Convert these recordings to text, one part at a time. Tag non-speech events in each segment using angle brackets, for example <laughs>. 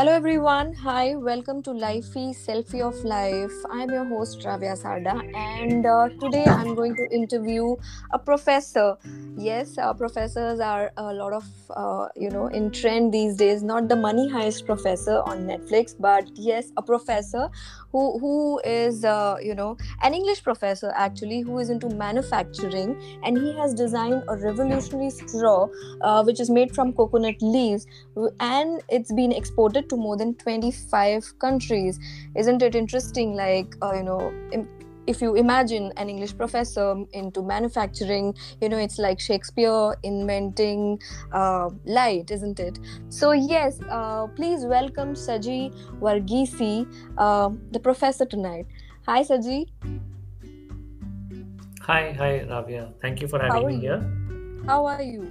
Hello everyone. Hi, welcome to Lifie Selfie of Life. I'm your host Ravya Sarda, and uh, today I'm going to interview a professor. Yes, uh, professors are a lot of uh, you know in trend these days. Not the money heist professor on Netflix, but yes, a professor who who is uh, you know an English professor actually who is into manufacturing, and he has designed a revolutionary straw uh, which is made from coconut leaves, and it's been exported to more than 25 countries. Isn't it interesting? Like uh, you know if you imagine an english professor into manufacturing you know it's like shakespeare inventing uh, light isn't it? So yes uh, please welcome saji varghese uh, the professor tonight. Hi saji. Hi hi ravya. Thank you for having me here. How are you?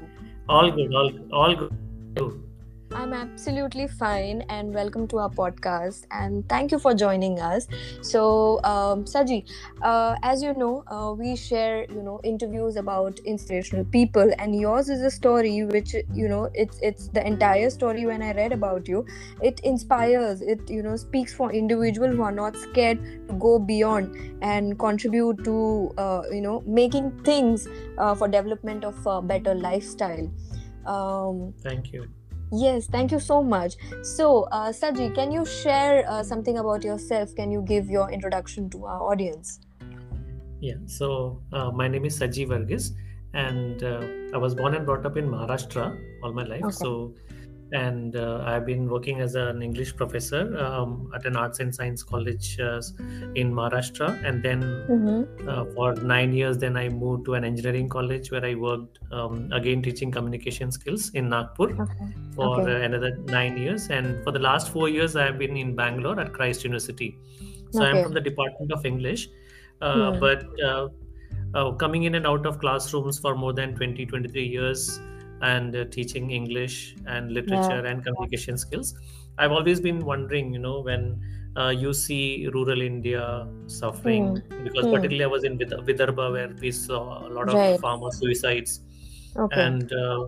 All good all, all good I'm absolutely fine and welcome to our podcast and thank you for joining us. So, um, Saji, uh, as you know, uh, we share you know interviews about inspirational people, and yours is a story which you know it's it's the entire story. When I read about you, it inspires. It you know speaks for individuals who are not scared to go beyond and contribute to uh, you know making things uh, for development of a better lifestyle. Um, thank you Yes, thank you so much. So, uh, Saji, can you share uh, something about yourself? Can you give your introduction to our audience? Yeah, so uh, my name is Saji Varghese, and uh, I was born and brought up in Maharashtra all my life. Okay. So, and uh, I've been working as an English professor um, at an arts and science college uh, in Maharashtra, and then mm-hmm. uh, for nine years, then I moved to an engineering college where I worked um, again teaching communication skills in Nagpur okay. for okay. another nine years, and for the last four years, I've been in Bangalore at Christ University. So I'm from the Department of English, mm. but uh, uh, coming in and out of classrooms for more than 20 23 years and uh, teaching english and literature yeah. and communication skills i've always been wondering you know when uh, you see rural india suffering mm. because mm. particularly i was in vidarbha where we saw a lot of right. farmer suicides okay. and uh,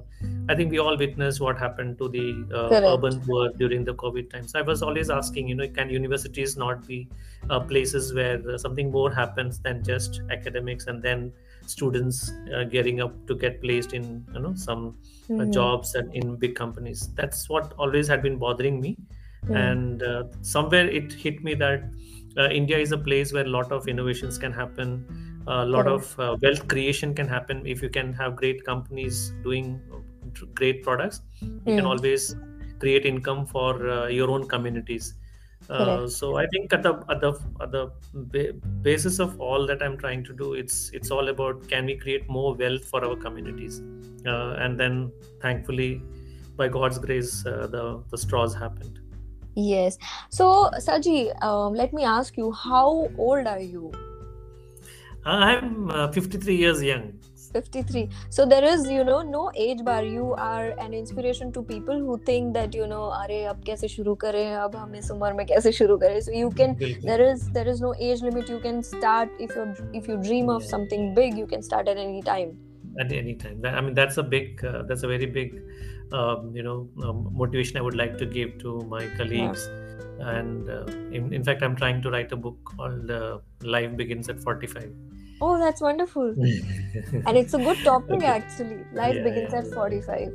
i think we all witnessed what happened to the uh, urban poor during the covid times i was always asking you know can universities not be uh, places where something more happens than just academics and then students uh, gearing up to get placed in you know some mm. jobs and in big companies that's what always had been bothering me mm. and uh, somewhere it hit me that uh, india is a place where a lot of innovations can happen a lot of uh, wealth creation can happen if you can have great companies doing great products you can hmm. always create income for uh, your own communities uh, so I think at the at the at the basis of all that I'm trying to do, it's it's all about can we create more wealth for our communities, uh, and then thankfully, by God's grace, uh, the the straws happened. Yes. So Saji, um, let me ask you, how old are you? I'm uh, 53 years young. 53 so there is you know no age bar. You are an inspiration to people who think that you know are ab kaise shuru ab mein kaise shuru so you can there is there is no age limit. You can start if you if you dream of something big you can start at any time. At any time. I mean that's a big uh, that's a very big um, you know um, motivation i would like to give to my colleagues. Yeah. and uh, in, in, fact i'm trying to write a book called uh, life begins at 45 Oh, that's wonderful. <laughs> and it's a good topic actually. Life yeah, begins yeah. at 45.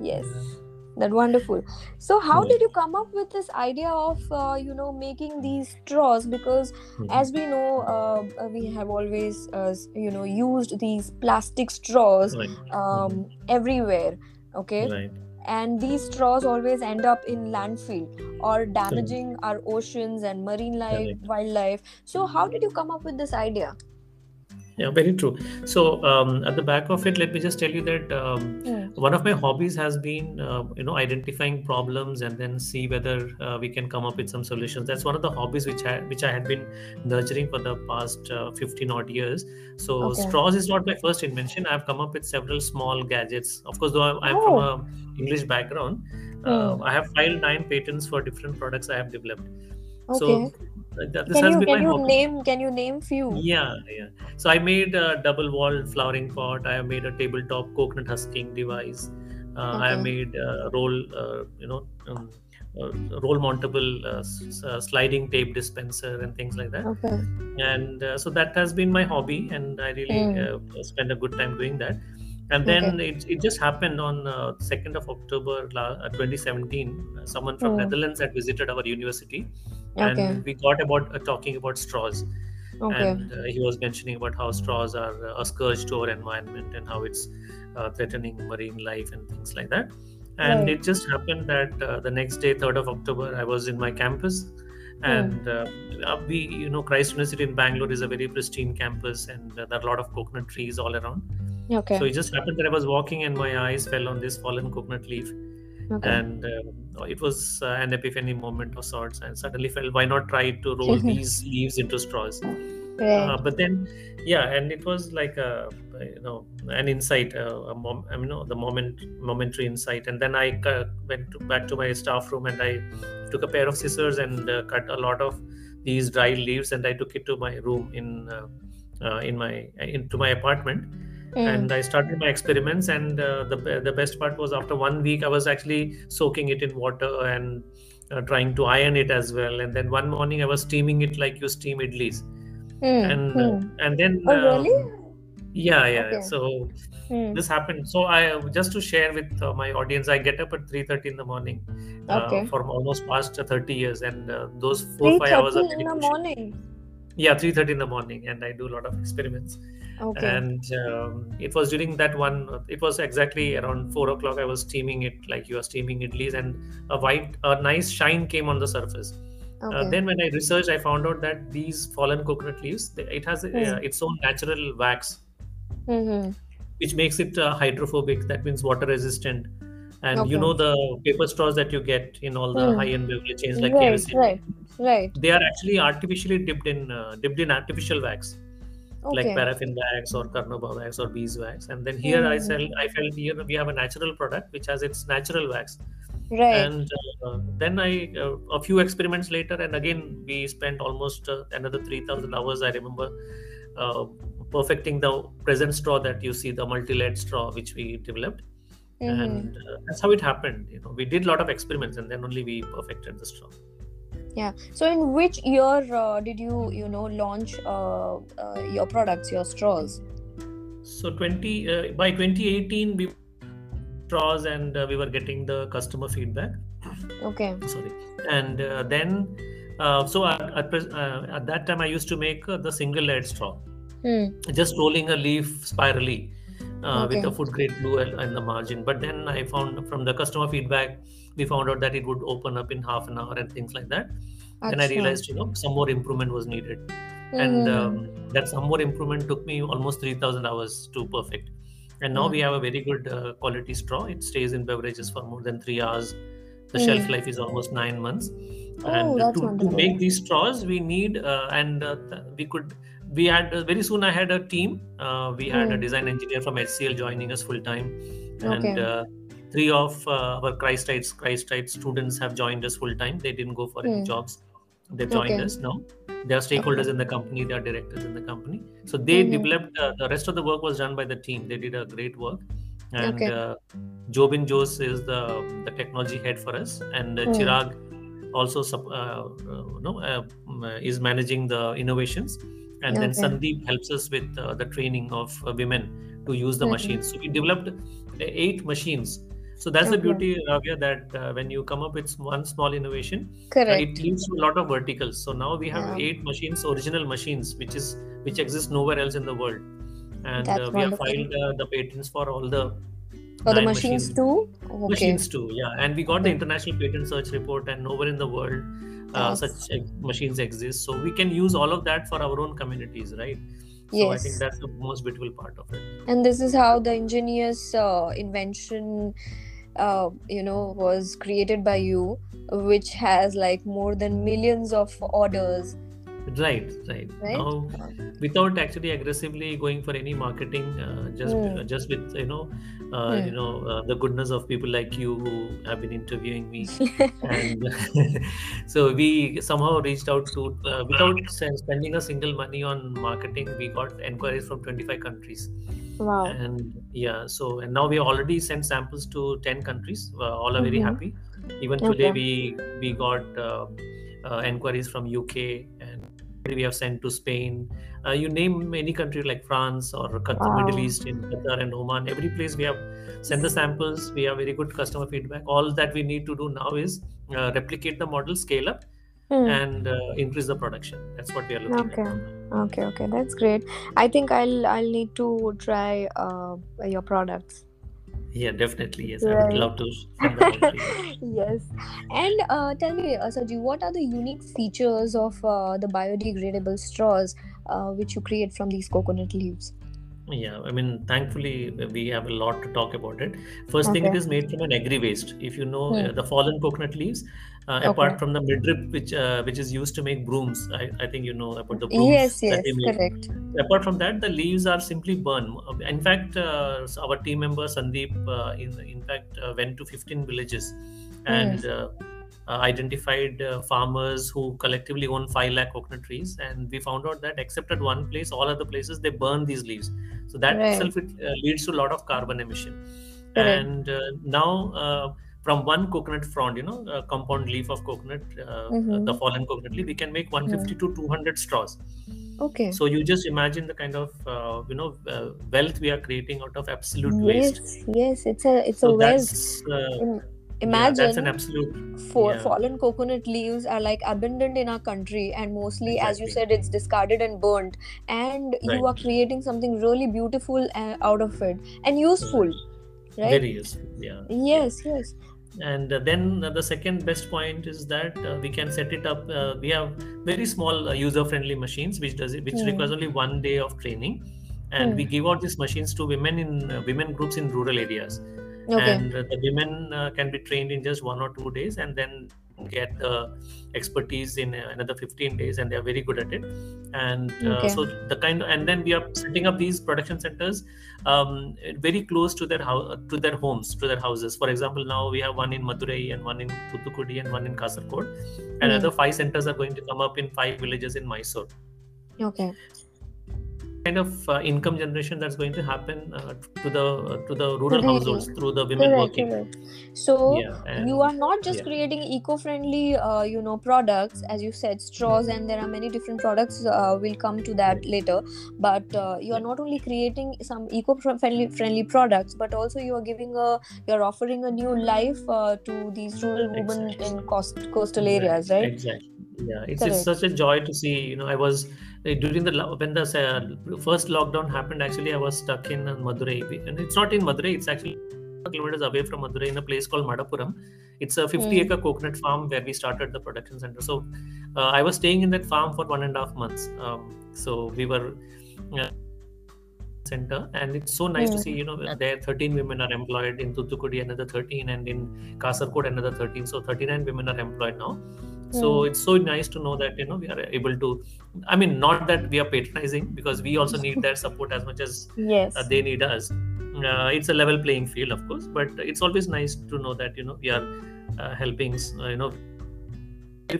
Yes. That wonderful. So, how did you come up with this idea of uh, you know making these straws? Because mm-hmm. as we know, uh, we have always uh, you know used these plastic straws right. um, mm-hmm. everywhere. Okay. Right and these straws always end up in landfill or damaging our oceans and marine life wildlife so how did you come up with this idea yeah very true so um, at the back of it let me just tell you that um, yeah. one of my hobbies has been uh, you know identifying problems and then see whether uh, we can come up with some solutions that's one of the hobbies which i which i had been nurturing for the past uh, 15 odd years so okay. straws is not my first invention i've come up with several small gadgets of course though i'm, I'm oh. from a english background mm. i have filed nine patents for different products i have developed okay. so this can has you, been can you hobby. name can you name few yeah yeah so i made a double walled flowering pot i have made a tabletop coconut husking device uh, okay. i have made a roll uh, you know um, uh, roll mountable uh, uh, sliding tape dispenser and things like that Okay. and uh, so that has been my hobby and i really Mm. uh, spend a good time doing that and then it, it just happened on uh, 2nd of october la- uh, 2017 uh, someone from Mm. netherlands had visited our university Okay. and we got about uh, talking about straws Okay. and uh, he was mentioning about how straws are a scourge to our environment and how it's uh, threatening marine life and things like that and Right. it just happened that uh, the next day 3rd of october i was in my campus and uh, uh, we you know christ university in bangalore is a very pristine campus and uh, there are a lot of coconut trees all around Okay. so it just happened that i was walking and my eyes fell on this fallen coconut leaf Okay. and uh, it was uh, an epiphany moment of sorts and suddenly felt why not try to roll <laughs> these leaves into straws Right. uh, but then yeah and it was like a you know an insight uh, a mom i mean no, the moment momentary insight and then i uh, went to, back to my staff room and i took a pair of scissors and uh, cut a lot of these dried leaves and i took it to my room in uh, uh, in my into my apartment Mm. and I started my experiments. And uh, the the best part was after one week, I was actually soaking it in water and uh, trying to iron it as well. And then one morning, I was steaming it like you steam idlis. Mm. And Mm. uh, and then Oh, uh, really? yeah, yeah. Okay. So Mm. this happened. So I just to share with uh, my audience, I get up at three thirty in the morning uh, Okay. for almost past uh, thirty years, and uh, those four five hours 3:30 in the morning. Yeah, three thirty in the morning, and I do a lot of experiments Okay. and um, it was during that one it was exactly around four o'clock i was steaming it like you are steaming idlis and a white a nice shine came on the surface uh, then when i researched i found out that these fallen coconut leaves it has uh, Hmm. its own natural wax Mm-hmm. which makes it uh, hydrophobic that means water resistant and you know the paper straws that you get in all the Hmm. high-end beverage chains like Right. KFC, Right. Right. they are actually artificially dipped in uh, dipped in artificial wax like paraffin wax or carnauba wax or beeswax and then here i Mhm. sell i felt here we have a natural product which has its natural wax Right. and uh, then i uh, a few experiments later and again we spent almost uh, another 3000 hours i remember uh, perfecting the present straw that you see the multi-layered straw which we developed Mhm. and uh, that's how it happened you know we did a lot of experiments and then only we perfected the straw Yeah. So, in which year uh, did you, you know, launch uh, uh, your products, your straws? So 20 uh, by 2018 we straws and uh, we were getting the customer feedback. Okay. Sorry, and uh, then uh, so at, at, uh, at that time I used to make uh, the single layered straw, Hmm. just rolling a leaf spirally uh, with Okay. a food grade glue in the margin. But then I found from the customer feedback we found out that it would open up in half an hour and things like that. Then I realized you know some more improvement was needed and Mhm. um, that some more improvement took me almost 3000 hours to perfect and now Mm. we have a very good uh, quality straw it stays in beverages for more than three hours the Mm. shelf life is almost nine months Oh, and uh, to, to make these straws we need uh, and uh, we could we had uh, very soon i had a team uh, we had a Mm. design engineer from hcl joining us full time and Okay. Three of uh, our christites christite students have joined us full time they didn't go for any Mm. jobs they've joined Okay. us now they are stakeholders in the company they are directors in the company so they Mhm. developed uh, the rest of the work was done by the team they did a great work and Okay. uh, jobin jose is the the technology head for us and uh, Mm. chirag also uh, uh, uh, is managing the innovations and then sandeep helps us with uh, the training of uh, women to use the Mhm. machines so we developed uh, eight machines so that's the beauty Ravya that uh, when you come up with one small innovation uh, Correct. it leads to a lot of verticals. So now we have Yeah. eight machines original machines which is which exist nowhere else in the world. And uh, we have filed uh, the patents for all the For the nine machines too? Okay. machines too yeah. And we got the international patent search report and nowhere in the world uh, That's- such uh, machines exist. So we can use all of that for our own communities right? So i think that's the most beautiful part of it. And this is how the ingenious uh, invention, uh, you know, was created by you, which has like more than millions of orders. right right, Right? now without actually aggressively going for any marketing uh, just uh, just with you know uh, Hmm. you know uh, the goodness of people like you who have been interviewing me <laughs> and <laughs> so we somehow reached out to uh, without spending a single money on marketing we got enquiries from 25 countries wow. and yeah so and now we already sent samples to 10 countries uh, all are very Mhm. happy even today we we got uh, uh, enquiries from uk and we have sent to spain uh, you name any country like france or Qatar, Wow. middle east in qatar and oman every place we have sent the samples we have very good customer feedback all that we need to do now is uh, replicate the model scale up Hmm. and uh, increase the production that's what we are looking for. Okay. at Okay, okay, that's great. I think I'll I'll need to try uh, your products. yeah definitely yes i would love to send them out to you. <laughs> yes. And uh, tell me, uh, Saji, what are the unique features of uh, the biodegradable straws uh, which you create from these coconut leaves? Yeah, I mean, thankfully, we have a lot to talk about it. First thing, it Okay. is made from an agri waste. If you know Hmm. uh, the fallen coconut leaves, uh, Okay. apart from the midrib, which uh, which is used to make brooms, I, I think you know about the brooms Yes, that yes, correct. Apart from that, the leaves are simply burned. In fact, uh, our team member Sandeep, uh, in in fact, uh, went to 15 villages and uh, uh, identified uh, farmers who collectively own 5 lakh coconut trees and we found out that except at one place all other places they burn these leaves so that Right. itself it, uh, leads to a lot of carbon emission Correct. and uh, now uh, from one coconut frond you know a compound leaf of coconut uh, Mhm. the fallen coconut leaf we can make 150 to 200 straws Okay. so you just imagine the kind of uh, you know uh, wealth we are creating out of absolute waste Yes, yes, it's a it's so a wealth. that's uh, Im- yeah, Imagine that's an absolute for yeah. fallen coconut leaves are like abundant in our country and mostly as you said it's discarded and burnt. And you are creating something really beautiful uh, out of it and useful right? Very useful yeah. Yes yes. And then the second best point is that uh, we can set it up uh, we have very small uh, user friendly machines which does it which Hmm. requires only one day of training. And Hmm. we give out these machines to women in uh, women groups in rural areas okay. And the women uh, can be trained in just one or two days and then get the expertise in uh, another 15 days and they are very good at it. And uh, Okay. so the kind and then we are setting up these production centers um, very close to their house to their homes to their houses. For example now we have one in madurai and one in Thoothukudi and one in kasargod and Hmm. other five centers are going to come up in five villages in mysore. Okay kind of uh, income generation that's going to happen uh, to the uh, to the rural the- households through the women correct working correct so yeah you are not just yeah. creating eco-friendly uh, you know products as you said straws and there are many different products uh, we'll come to that later but uh, you are not only creating some eco-friendly friendly products but also you are giving a you're offering a new life uh, to these rural women Exactly. in coast, coastal areas right Exactly. Yeah, it's, it's such a joy to see. You know, I was during the when the first lockdown happened. Actually, I was stuck in Madurai, and it's not in Madurai. It's actually kilometers away from Madurai in a place called Madapuram. It's a 50 Hmm. acre coconut farm where we started the production center. So uh, I was staying in that farm for one and a half months. Um, so we were. Uh, center and it's so nice to Hmm. see you know there 13 women are employed in Thoothukudi another 13 and in Kasargod another 13 so 39 women are employed now so it's so nice to know that you know we are able to i mean not that we are patronizing because we also need their support as much as <laughs> yes. uh, they need us. Uh, it's a level playing field of course but it's always nice to know that you know we are uh, helping uh, you know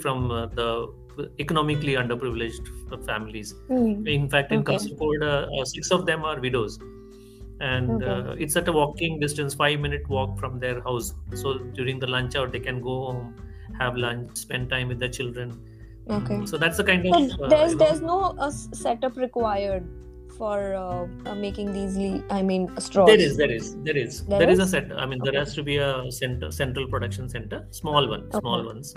from uh, the economically underprivileged families. Hmm. in fact in Okay. Kasargod, uh, uh, six of them are widows. And Okay. uh, it's at a walking distance five minute walk from their house. So during the lunch hour they can go home have lunch spend time with the children. Okay. so that's the kind of uh, there's you know, there's no uh, setup required for uh, uh, making these le- i mean straws. There is there is there is. There there is? is? a set i mean there has to be a center central production center small one small ones.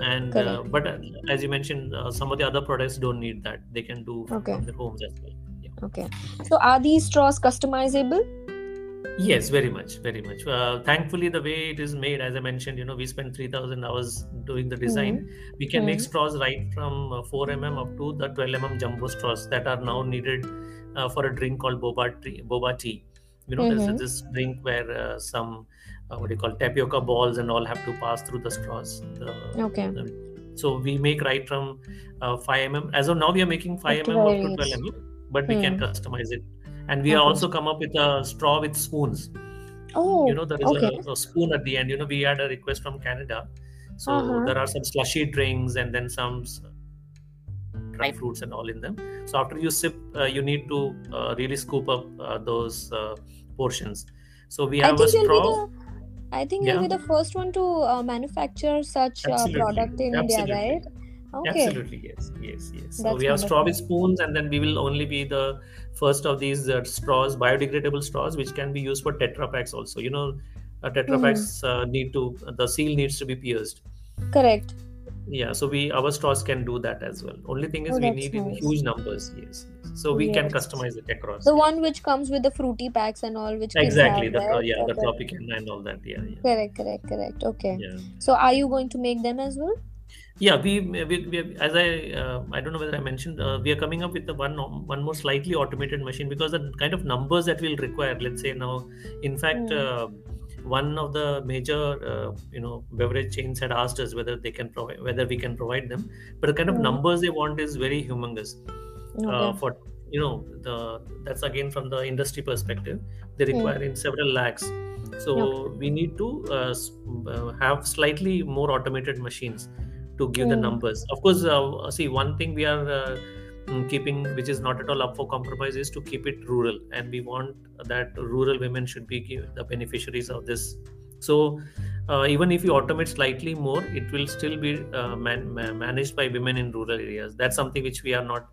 And uh, but uh, as you mentioned uh, some of the other products don't need that. They can do from Okay. their homes as well. Yeah. okay. So are these straws customizable Yes, very much, very much. Uh, thankfully, the way it is made, as I mentioned, you know, we spent 3,000 hours doing the design. We can make Mhm. straws right from uh, 4 mm up to the 12 mm jumbo straws that are now needed uh, for a drink called boba tea. Boba tea. You know, Mhm. there's this drink where uh, some uh, what do you call tapioca balls and all have to pass through the straws. The, okay the- so we make right from uh, 5 mm. As of now, we are making 5 mm up to 12 mm, but we can Hmm. customize it. And we Okay. also come up with a straw with spoons. Oh you know there is okay. a, a spoon at the end. You know we had a request from canada. So Uh-huh. there are some slushy drinks and then some dry fruits and all in them. So after you sip uh, you need to uh, really scoop up uh, those uh, portions. So we have a straw. the I think you'll be the first one to uh, manufacture such uh, absolutely, product in India, right? Okay, Absolutely, yes, yes, yes. So that's we have straw with spoons, and then we will only be the first of these uh, straws, biodegradable straws, which can be used for Tetra packs also. You know, uh, Tetra hmm packs uh, need to the seal needs to be pierced. Correct. Yeah, so we our straws can do that as well. Only thing is Oh, we need in nice. huge numbers. Yes. So we can Yes. customize it across. The Yeah, one which comes with the fruity packs and all, which exactly. The right? yeah, the Okay. Tropicana and all that. Yeah, yeah, Correct, correct, correct. Okay. yeah. So are you going to make them as well? Yeah, we, we, we as I uh, I don't know whether I mentioned uh, we are coming up with the one one more slightly automated machine because the kind of numbers that we'll require. Let's say now, in fact, Hmm. uh, one of the major uh, you know beverage chains had asked us whether they can provide whether we can provide them, but the kind of Hmm. numbers they want is very humongous. Uh, for you know the that's again from the industry perspective, they Hmm. require in several lakhs. So Okay. we need to uh, uh, have slightly more automated machines to give the Hmm. numbers. Of course, uh, see one thing we are uh, mm, keeping, which is not at all up for compromise, is to keep it rural, and we want that rural women should be the beneficiaries of this. So uh, even if you automate slightly more, it will still be uh, man- managed by women in rural areas. That's something which we are not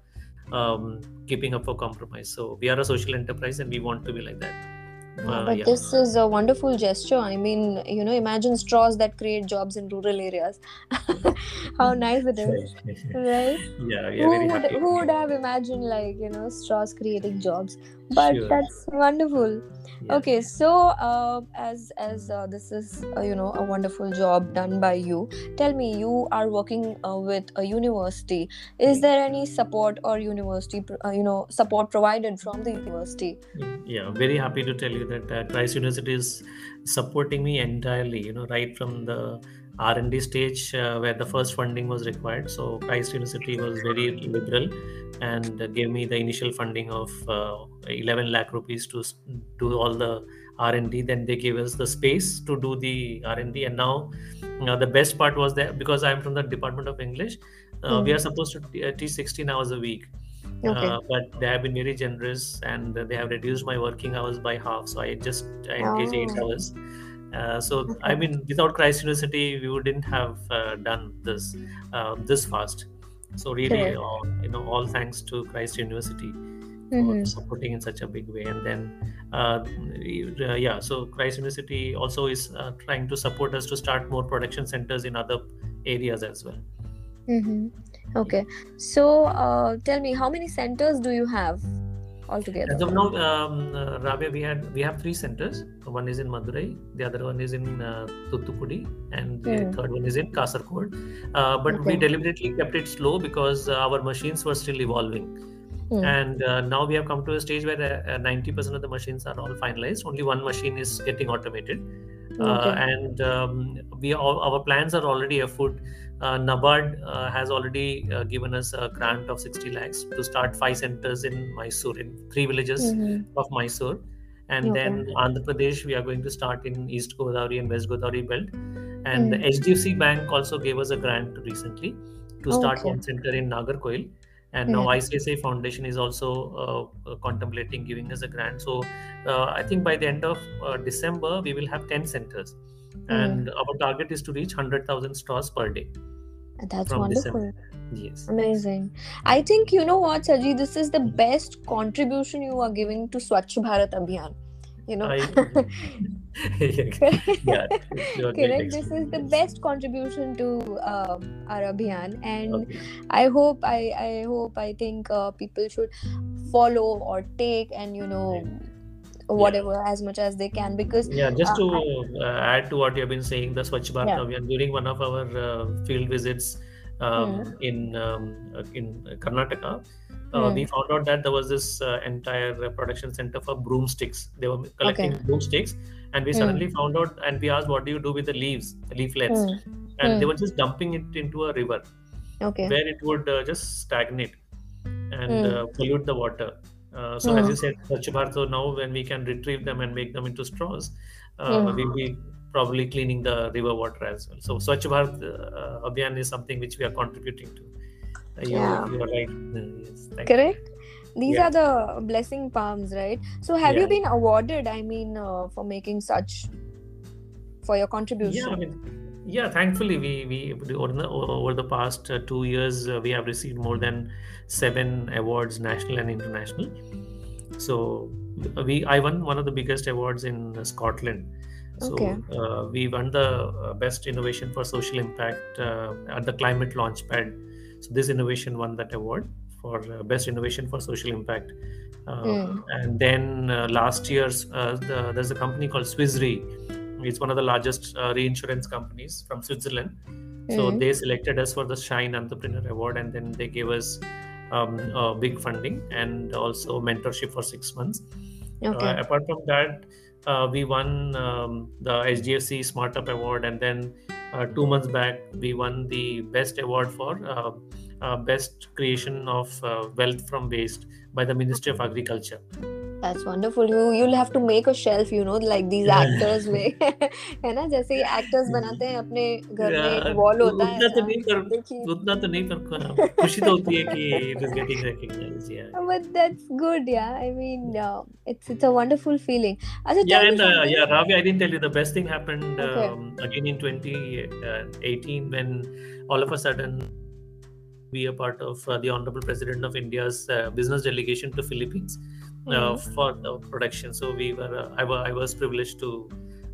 um, keeping up for compromise. So we are a social enterprise, and we want to be like that. Yeah, Uh, but yeah. this is a wonderful gesture. I mean, you know, imagine straws that create jobs in rural areas. <laughs> How nice it is, <laughs> right? yeah, are Who very would happy. who would have imagined like, you know, straws creating jobs? But Sure. that's wonderful. Yeah. Okay, so uh, as as uh, this is uh, you know a wonderful job done by you, tell me you are working uh, with a university. Is there any support or university uh, you know support provided from the university? Yeah, very happy to tell you that uh, Christ University is supporting me entirely. You know, right from the R and D stage uh, where the first funding was required. So Christ University was very liberal and uh, gave me the initial funding of uh, 11 lakh rupees to do all the R and D. Then they gave us the space to do the R and. And now, uh, the best part was that because I'm from the Department of English, uh, we Hmm. are supposed to t- uh, teach 16 hours a week. Okay. Uh, but they have been very generous and they have reduced my working hours by half. So I just I engage eight Oh. hours. Uh, so I mean, without Christ University, we wouldn't have uh, done this uh, this fast. So really, uh, you know, all thanks to Christ University for Mhm. supporting in such a big way. And then, uh, uh, yeah, so Christ University also is uh, trying to support us to start more production centers in other areas as well. Mhm. Okay. So uh, tell me, how many centers do you have altogether? As of now, um, uh, Rabia, we had we have three centers. One is in Madurai, the other one is in uh, and the Hmm. third one is in Kasargod. Uh, but we deliberately kept it slow because uh, our machines were still evolving. Hmm. And uh, now we have come to a stage where uh, ninety percent of the machines are all finalized. Only one machine is getting automated, uh, and um, we all, our plans are already afoot. Uh, NABARD uh, has already uh, given us a grant of 60 lakhs to start five centers in Mysore, in three villages Mhm. of Mysore. And Okay. then Andhra Pradesh, we are going to start in East Godavari and West Godavari belt. And the Mhm. HDFC Bank also gave us a grant recently to start Okay. one center in Nagercoil. And now Mhm. ICICI Foundation is also uh, uh, contemplating giving us a grant. So uh, I think by the end of uh, December, we will have 10 centers. And our target is to reach 100,000 straws per day That's from wonderful. Yes. Amazing. I think you know what, Saji, this is the best contribution you are giving to Swachh Bharat Abhiyan. You know, I, <laughs> <laughs> yeah, you are great correct. This is the best contribution to uh, our Abhiyan, and Okay. I hope, I, I hope, I think uh, people should follow or take and you know whatever as much as they can because Yeah, just uh, to I- uh, add to what you have been saying, the Swachh Bharat Yeah. Abhiyan, during one of our uh, field visits um, Hmm. in um, in Karnataka, uh, Hmm. we found out that there was this uh, entire production center for broomsticks. They were collecting broomsticks, and we Hmm. suddenly found out, and we asked, "What do you do with the leaves, the leaflets?" Hmm. And they Hmm. were just dumping it into a river okay, where it would uh, just stagnate and pollute the water. Uh, so, Hmm. as you said, Swachh Bharat, so now when we can retrieve them and make them into straws, uh, Hmm. we'll be probably cleaning the river water as well. So, Swachh Bharat uh, Abhiyan is something which we are contributing to. Uh, you, Yeah. you are right. Uh, yes, thank you. correct. These Yeah. are the blessing palms, right? So, have you been awarded? I mean, uh, for making such for your Yeah, I contribution. mean, yeah. Thankfully, we we over the, over the past uh, two years, uh, we have received more than seven awards, national and international. So we I won one of the biggest awards in uh, Scotland. Okay. So uh, we won the uh, best innovation for social impact uh, at the Climate Launchpad. So this innovation won that award for uh, best innovation for social impact. Uh, Mm. and then uh, last year's uh, the, there's a company called Swiss Re. It's one of the largest uh, reinsurance companies from Switzerland. So Mm. they selected us for the Shine Entrepreneur Award, and then they gave us um, uh, big funding and also mentorship for six months. Okay. Uh, apart from that, uh, we won um, the SGFC Smart Up Award, and then uh, two months back we won the best award for uh, uh, best creation of uh, wealth from waste by the Ministry of Agriculture That's wonderful. You you'll have to make a shelf, you know, like these actors में <laughs> <laughs> है ना जैसे actors बनाते हैं अपने घर में एक Yeah, वॉल होता है उतना तो ऐसा नहीं पर देखिए उतना तो नहीं पर खुशी तो होती है कि it is getting recognized. Yeah. <laughs> but that's good yeah I mean uh, it's it's a wonderful feeling अच्छा Yeah, tell me and uh, something yeah, Ravi, I didn't tell you the best thing happened Okay. um, again in 2018 when all of a sudden be a part of uh, the Honorable President of India's uh, business delegation to Philippines uh, Hmm. for the production. So we were, uh, I, wa- I was privileged to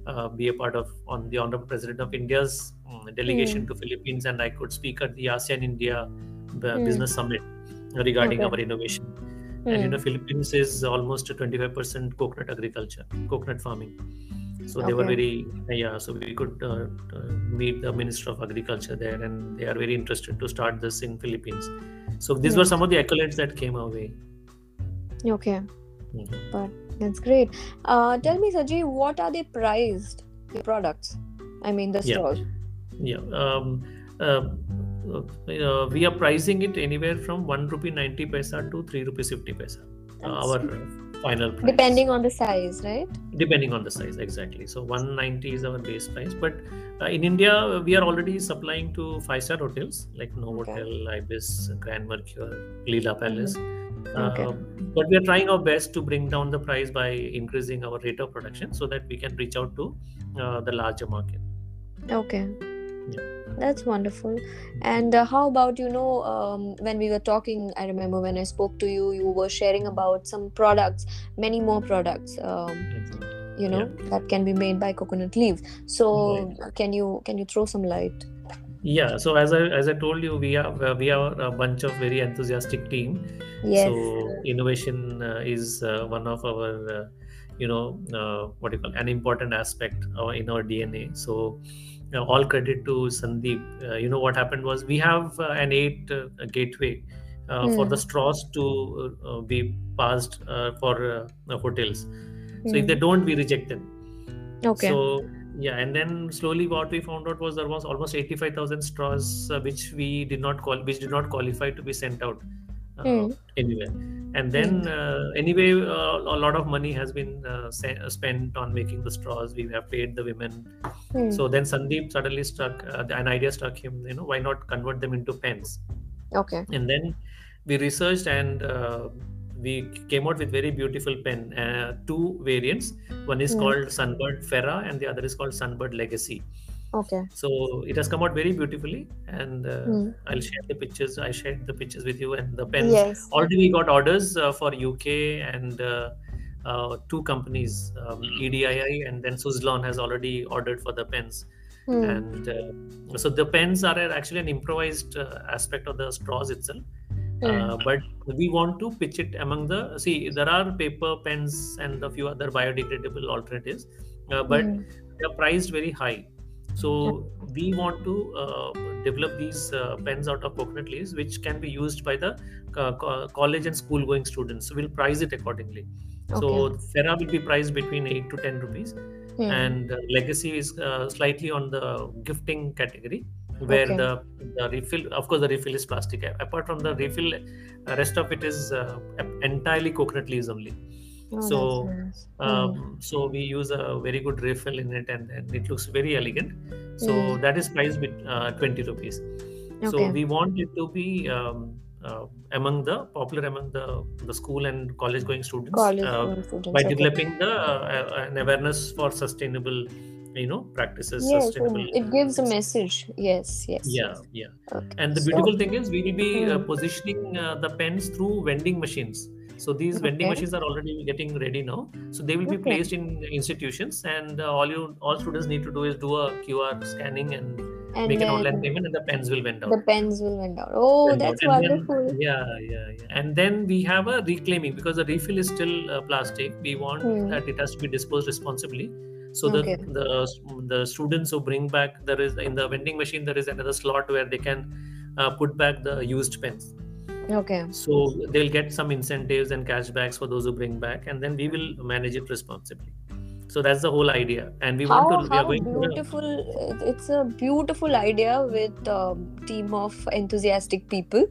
uh, be a part of on the Honorable President of India's um, delegation to Philippines, and I could speak at the ASEAN India uh, Hmm. Business Summit regarding Okay. our innovation. And you know, Philippines is almost 25% coconut agriculture, coconut farming. So they were very yeah. So we could uh, uh, meet the Minister of Agriculture there, and they are very interested to start this in Philippines. So these were some of the accolades that came our way. okay Mhm. that's great uh, tell me Saji what are they priced the products I mean the Yeah. Yeah. Um, uh, uh, we are pricing it anywhere from one rupee ninety paisa to three rupees fifty paisa. Uh, our final price. depending on the size right depending on the size exactly so 190 is our base price but uh, in india we are already supplying to five star hotels like novotel ibis grand mercure leela palace Okay. Uh, but we are trying our best to bring down the price by increasing our rate of production so that we can reach out to uh, the larger market. Okay. Yeah. that's wonderful. And uh, how about you know um, when we were talking i remember when i spoke to you you were sharing about some products many more products um, you know that can be made by coconut leaves so can you can you throw some light yeah so as i as i told you we are we are a bunch of very enthusiastic team yes So innovation uh, is uh, one of our, uh, you know, uh, what do you call an important aspect uh, in our DNA. So uh, all credit to Sandeep. Uh, you know what happened was we have uh, an eight uh, gateway uh, for Hmm. the straws to uh, be passed uh, for uh, hotels. So if Hmm. they don't, we reject them. okay So yeah, and then slowly what we found out was there was almost 85,000 straws uh, which we did not call which did not qualify to be sent out uh, Hmm. anywhere. And then uh, anyway, uh, a lot of money has been uh, se- spent on making the straws. We have paid the women. Hmm. So then Sandeep suddenly struck uh, an idea struck him. You know, why not convert them into pens? okay and then we researched and uh, we came out with very beautiful pen uh, two variants. One is Hmm. called sunbird ferra and the other is called sunbird legacy. Okay. So it has come out very beautifully and uh, Hmm. i'll share the pictures i shared the pictures with you and the pens. Yes. Already we got orders uh, for uk and uh, uh, two companies um, edii and then suzlon has already ordered for the pens. Hmm. and uh, so the pens are actually an improvised uh, aspect of the straws itself Hmm. uh, but we want to pitch it among the see there are paper pens and a few other biodegradable alternatives uh, but Hmm. they are priced very high so we want to uh, develop these uh, pens out of coconut leaves which can be used by the uh, co- college and school going students so we'll price it accordingly so Okay. will be priced between 8 to 10 rupees Hmm. and uh, legacy is uh, slightly on the gifting category where Okay. the the refill of course the refill is plastic apart from the refill uh, rest of it is uh, entirely coconut leaves only Oh, so, nice. Um, so we use a very good refill in it and, and it looks very elegant so Mm. that is priced with uh, 20 rupees so we want it to be um, uh, among the popular among the the school and college going students college uh, students, by okay. developing the uh, an awareness for sustainable you know practices yes sustainable. it, gives a message. Yes yes yeah yeah. Okay. And the so beautiful thing is we will be uh, hmm, positioning uh, the pens through vending machines. So these vending machines are already getting ready now. So they will be okay. placed in institutions and uh, all you all students need to do is do a qr scanning and and make an online payment and the pens will vend out. the pens will went out. Oh went out. That's then wonderful. Yeah yeah yeah. And then we have a reclaiming because the refill is still uh, plastic. We want hmm. that it has to be disposed responsibly so the okay. the the students who bring back there is in the vending machine there is another slot where they can uh, put back the used pens. Okay. So they'll get some incentives and cashbacks for those who bring back and then we will manage it responsibly. So that's the whole idea. And we want how to we are how going beautiful it- it's a beautiful idea with a team of enthusiastic people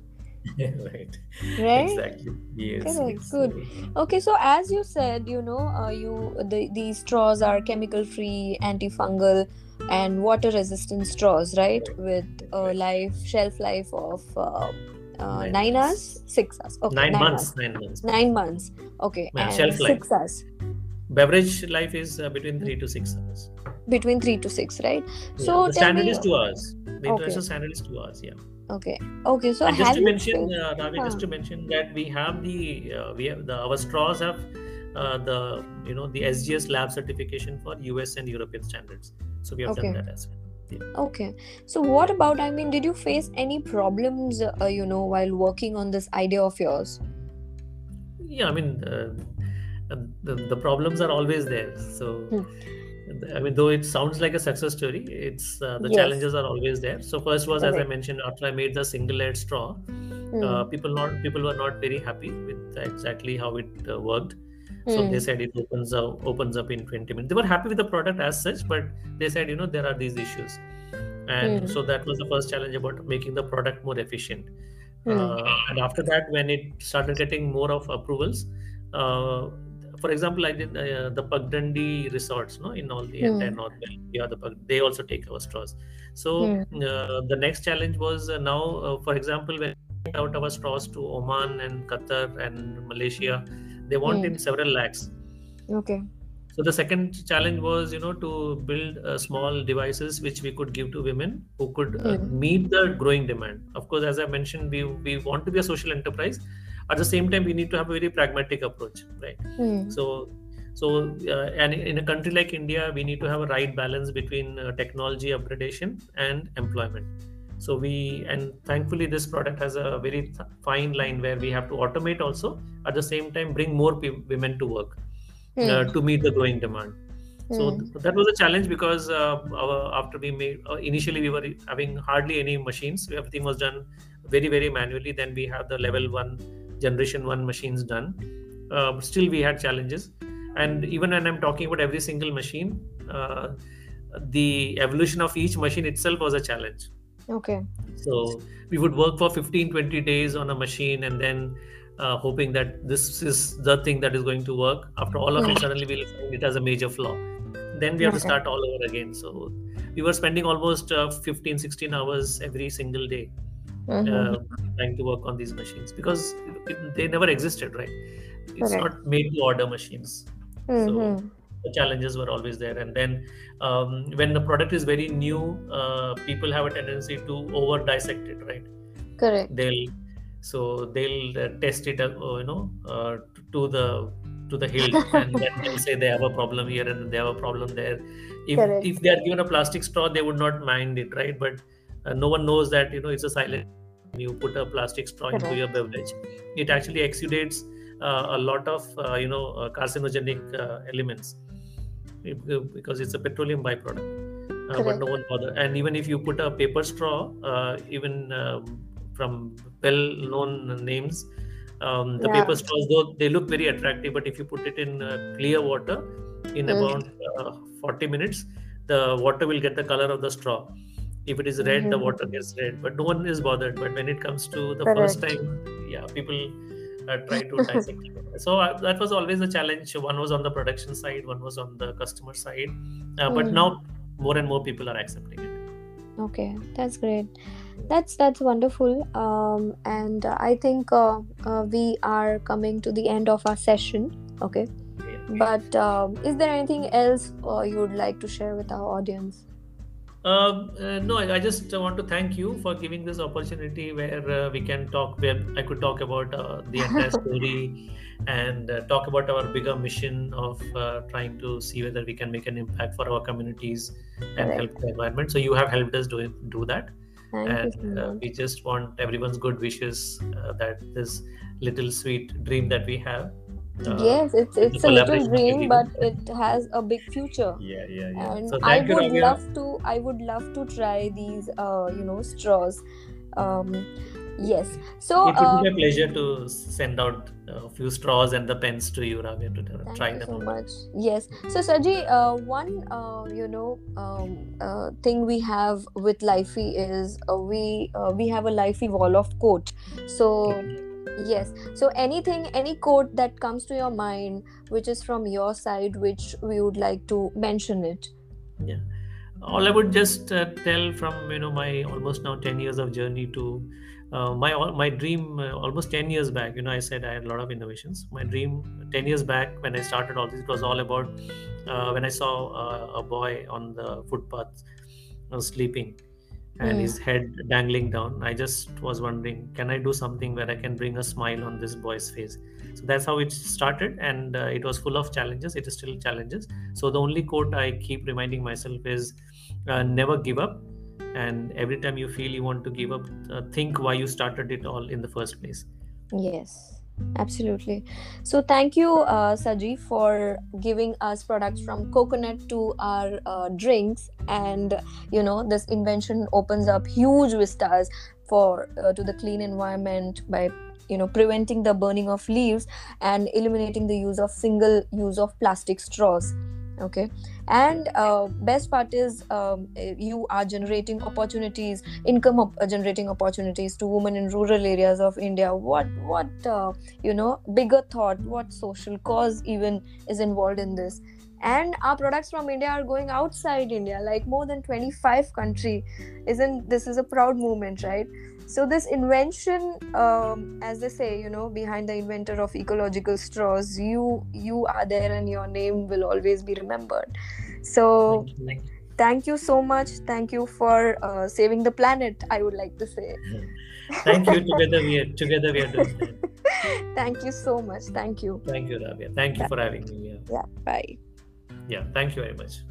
<laughs> right. Right? Exactly. Yes correct. yes good. okay so as you said you know uh, you the, these straws are chemical free antifungal and water resistant straws right? Right. With a right. life shelf life of uh, uh, nine nine hours? Six hours. Okay nine nine months hours. nine months. Nine months. Okay Man, and shelf life. six hours. Beverage life is uh, between three to six hours. Between three to six right? Yeah so the standard me is two hours. The okay. international standard is two hours yeah okay. Okay so and just to mention uh, Ravi, just to mention that we have the uh, we have the our straws have uh, the you know the sgs lab certification for us and european standards. So we have done that as well. Yeah. okay. So what about i mean did you face any problems uh, you know while working on this idea of yours? Yeah i mean uh, uh, the, the problems are always there. So Hmm. I mean though it sounds like a success story it's uh, the yes challenges are always there so first was as i mentioned after i made the single layered straw hmm. uh, people not people were not very happy with exactly how it uh, worked so they Hmm. said it opens up opens up in 20 minutes they were happy with the product as such but they said you know there are these issues and Hmm. so that was the first challenge about making the product more efficient Hmm. uh, and after that when it started getting more of approvals uh, for example i did uh, the pagdandi resorts no in all the entire Hmm. north Valley. yeah the they also take our straws so Hmm. uh, the next challenge was uh, now uh, for example when we sent out our straws to oman and qatar and malaysia they wanted Hmm. several lakhs okay so the second challenge was you know to build uh, small devices which we could give to women who could uh, Hmm. meet the growing demand of course as i mentioned we we want to be a social enterprise at the same time we need to have a very pragmatic approach right Hmm. so so uh, and in a country like india we need to have a right balance between uh, technology upgradation and employment so we and thankfully this product has a very th- fine line where we have to automate also at the same time bring more pe- women to work uh, Hmm. to meet the growing demand so Hmm. th- that was a challenge because uh, our, after we made uh, initially we were having hardly any machines everything was done very very manually then we have the level 1 generation 1 machines done. Uh, but still we had challenges. And even when i'm talking about every single machine uh, the evolution of each machine itself was a challenge. Okay. So we would work for 15 20 days on a machine and then uh, hoping that this is the thing that is going to work. After all of Hmm. it suddenly we'll find it has a major flaw. Then we have to start all over again. So we were spending almost uh, 15 16 hours every single day Mhm. uh, trying to work on these machines because it, they never existed right? It's correct. not made to order machines. So Mhm. the challenges were always there. And then um, when the product is very new uh, people have a tendency to over dissect it right? Correct. They'll so they'll uh, test it uh, you know uh, to the to the hilt and then <laughs> they'll say they have a problem here and they have a problem there. If correct. if they are given a plastic straw they would not mind it right? But uh, no one knows that you know it's a silent you put a plastic straw into your beverage it actually exudates uh, a lot of uh, you know uh, carcinogenic uh, elements It- because it's a petroleum byproduct uh, but no one bother. And even if you put a paper straw uh, even um, from well known names um, the yeah. paper straws though they look very attractive but if you put it in uh, clear water in Mm. about uh, 40 minutes the water will get the color of the straw if it is red the Mhm. water gets red but no one is bothered but when it comes to the first time yeah people uh, try to dissect it <laughs> so uh, that was always a challenge one was on the production side one was on the customer side uh, but Hmm. now more and more people are accepting it Okay, that's great. That's that's wonderful. Um, and uh, I think uh, uh, we are coming to the end of our session. Okay. yeah but um, is there anything else uh, you would like to share with our audience um, uh, no, I, I just want to thank you for giving this opportunity where uh, we can talk, where I could talk about uh, the entire <laughs> story and uh, talk about our bigger mission of uh, trying to see whether we can make an impact for our communities and Correct. help the environment. So you have helped us do do that, thank and uh, we just want everyone's good wishes uh, that this little sweet dream that we have. Uh, yes it's it's a little dream but it has a big future Yeah, yeah, yeah. and So i would love to i would love to try these uh you know straws um yes so It would uh, be a pleasure to send out a few straws and the pens to you, Ravya, to uh, Thank try you them. so out. much. Yes. So, Saji, uh, one uh, you know um, uh, thing we have with Lifie is uh, we uh, we have a Lifie wall of quote. So, yes. So, anything, any quote that comes to your mind, which is from your side, which we would like to mention it. Yeah. All I would just uh, tell from you know my almost now ten years of journey to uh, my my dream uh, almost ten years back. You know, I said I had a lot of innovations. My dream ten years back when I started all this, it was all about uh, when I saw uh, a boy on the footpath uh, sleeping and Mm. his head dangling down. I just was wondering, can I do something where I can bring a smile on this boy's face? So that's how it started, and uh, it was full of challenges. It is still challenges. So the only quote I keep reminding myself is, uh, "Never give up." And every time you feel you want to give up, uh, think why you started it all in the first place. Yes, absolutely. So, thank you, uh, Saji, for giving us products from coconut to our uh, drinks, and you know this invention opens up huge vistas for uh, to the clean environment by you know preventing the burning of leaves and eliminating the use of single use of plastic straws okay. And uh, best part is um, eh, you are generating opportunities income op- generating opportunities to women in rural areas of india. What what uh, you know bigger thought what social cause even is involved in this? And our products from india are going outside india like more than 25 country. Isn't this is a proud moment right so this invention um, as they say you know behind the inventor of ecological straws you you are there and your name will always be remembered so Thank you. Thank you. thank you so much thank you for uh, saving the planet i would like to say <laughs> Thank you. Together we are together we are doing that. <laughs> thank you so much thank you Thank you, Ravya. Thank you for having me. Yeah. yeah bye yeah. Thank you very much.